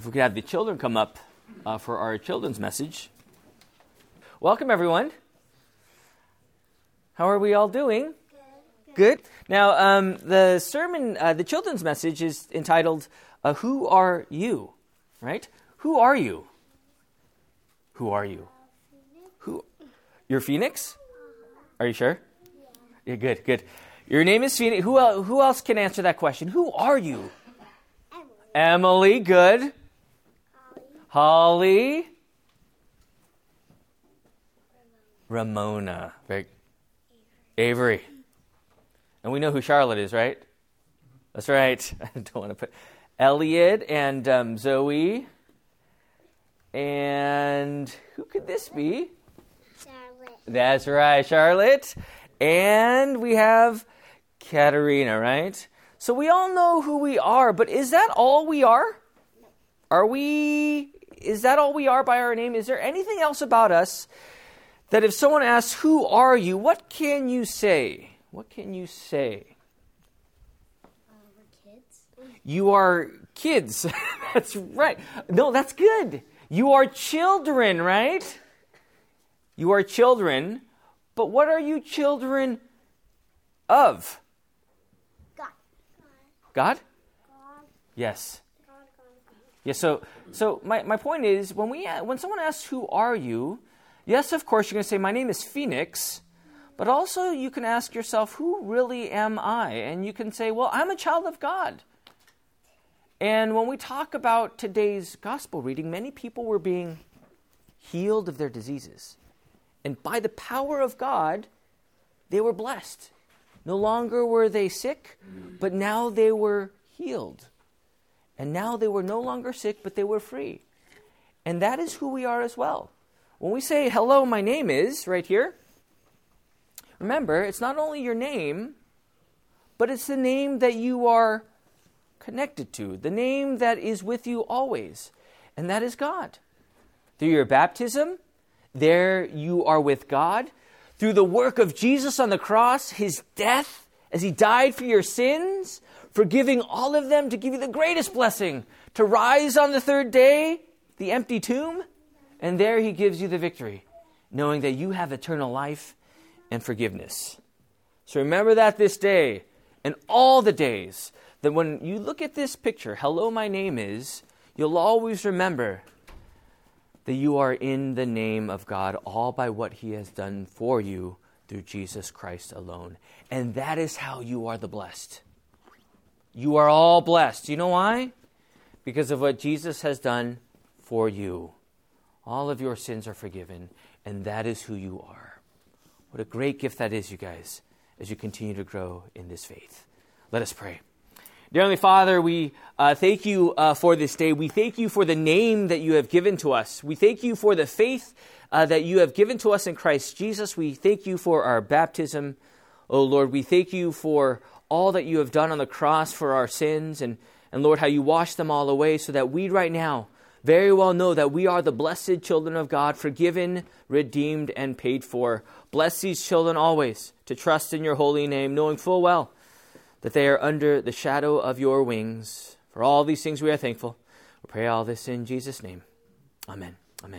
if we could have the children come up uh, for our children's message. Welcome, everyone. How are we all doing? Good. Good. Now, um, the sermon, uh, the children's message is entitled uh, "Who Are You?" Right? Who are you? Who are you? Who? You're Phoenix. Are you sure? Yeah. good. Good. Your name is Phoenix. Who, el- who else can answer that question? Who are you? Emily. Emily good. Holly. Ramona. Very. Avery. And we know who Charlotte is, right? That's right. I don't want to put Elliot and um, Zoe. And who could this be? Charlotte. That's right, Charlotte. And we have Katerina, right? So we all know who we are, but is that all we are? Are we is that all we are by our name? Is there anything else about us that if someone asks, Who are you? what can you say? What can you say? Uh, we're kids. You are kids. that's right. No, that's good. You are children, right? You are children. But what are you children of? God. God? God. Yes. Yeah, so so my, my point is when we uh, when someone asks who are you, yes, of course you're going to say my name is Phoenix, but also you can ask yourself who really am I? And you can say, well, I'm a child of God. And when we talk about today's gospel reading, many people were being healed of their diseases. And by the power of God, they were blessed. No longer were they sick, but now they were healed. And now they were no longer sick, but they were free. And that is who we are as well. When we say, hello, my name is, right here, remember, it's not only your name, but it's the name that you are connected to, the name that is with you always, and that is God. Through your baptism, there you are with God. Through the work of Jesus on the cross, his death as he died for your sins, forgiving all of them to give you the greatest blessing, to rise on the third day, the empty tomb, and there he gives you the victory, knowing that you have eternal life and forgiveness. So remember that this day and all the days that when you look at this picture, hello, my name is, you'll always remember that you are in the name of God, all by what He has done for you through Jesus Christ alone. And that is how you are the blessed. You are all blessed. You know why? Because of what Jesus has done for you. All of your sins are forgiven, and that is who you are. What a great gift that is, you guys, as you continue to grow in this faith. Let us pray. Dear Heavenly Father, we uh, thank you uh, for this day. We thank you for the name that you have given to us. We thank you for the faith uh, that you have given to us in Christ Jesus. We thank you for our baptism. Oh Lord, we thank you for all that you have done on the cross for our sins, and, and Lord, how you washed them all away so that we right now very well know that we are the blessed children of God, forgiven, redeemed, and paid for. Bless these children always to trust in your holy name, knowing full well that they are under the shadow of your wings. For all these things we are thankful. We pray all this in Jesus' name. Amen. Amen.